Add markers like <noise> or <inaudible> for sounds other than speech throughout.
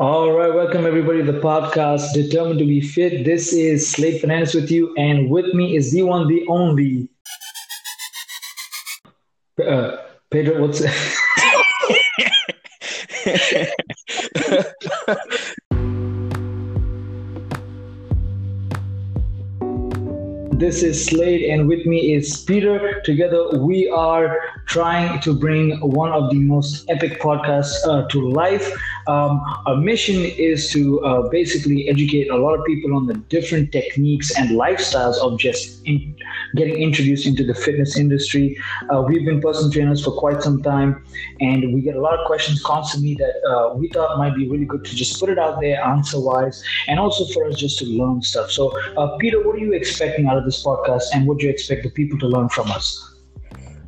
All right, welcome everybody to the podcast, Determined to be Fit. This is Slade Finance with you, and with me is the one, the only. Uh, Pedro, what's. <laughs> This is Slade, and with me is Peter. Together, we are trying to bring one of the most epic podcasts uh, to life. Um, our mission is to uh, basically educate a lot of people on the different techniques and lifestyles of just in, getting introduced into the fitness industry. Uh, we've been personal trainers for quite some time, and we get a lot of questions constantly that uh, we thought might be really good to just put it out there answer wise, and also for us just to learn stuff. So, uh, Peter, what are you expecting out of this podcast, and what do you expect the people to learn from us?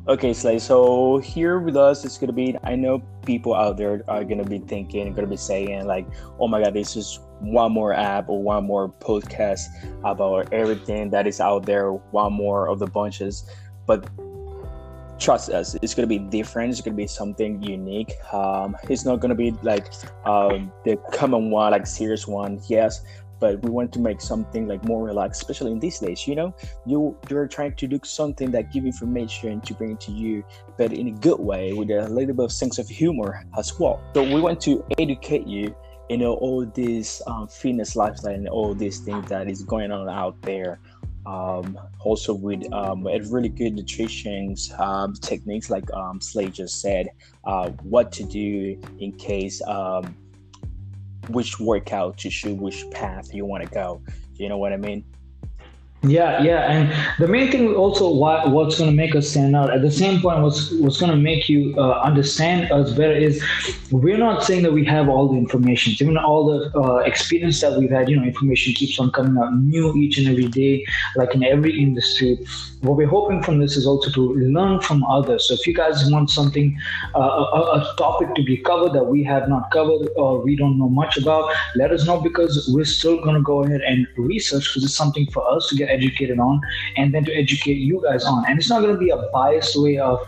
Okay, Slay. So here with us, it's gonna be. I know people out there are gonna be thinking, gonna be saying like, "Oh my God, this is one more app or one more podcast about everything that is out there. One more of the bunches." But trust us, it's gonna be different. It's gonna be something unique. Um, it's not gonna be like um, the common one, like serious one. Yes, but we want to make something like more relaxed especially in these days you know? You you're trying to do something that give information to bring to you but in a good way with a little bit of sense of humor as well. So we want to educate you you know all this um, fitness lifestyle and all these things that is going on out there. Um, also with um, really good nutrition um, techniques like um, Slade just said uh, what to do in case um, which workout to choose, which path you want to go. You know what I mean? Yeah, yeah, and the main thing also why, what's going to make us stand out at the same point, what's what's going to make you uh, understand us better is we're not saying that we have all the information, even all the uh, experience that we've had. You know, information keeps on coming out new each and every day, like in every industry. What we're hoping from this is also to learn from others. So if you guys want something, uh, a, a topic to be covered that we have not covered or we don't know much about, let us know because we're still going to go ahead and research because it's something for us to get educated on and then to educate you guys on. And it's not going to be a biased way of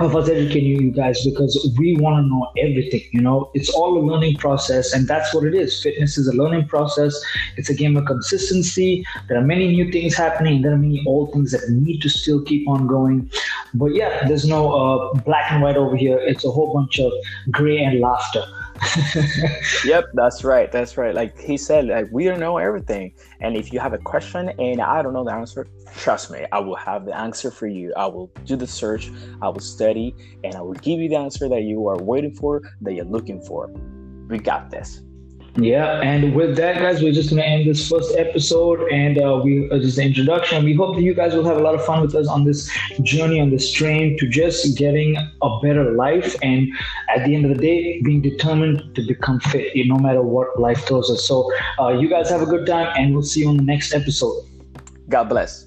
of us educating you guys because we want to know everything you know? It's all a learning process and that's what it is. Fitness is a learning process. It's a game of consistency. There are many new things happening. There are many old things that need to still keep on going. But yeah there's no uh, black and white over here. It's a whole bunch of gray and laughter <laughs> yep, that's right. That's right. Like he said, like we don't know everything. And if you have a question and I don't know the answer, trust me, I will have the answer for you. I will do the search, I will study, and I will give you the answer that you are waiting for, that you're looking for. We got this. Yeah, and with that, guys, we're just gonna end this first episode, and uh, we uh, just the introduction. We hope that you guys will have a lot of fun with us on this journey, on this train to just getting a better life, and at the end of the day, being determined to become fit, no matter what life throws us. So, uh, you guys have a good time, and we'll see you on the next episode. God bless.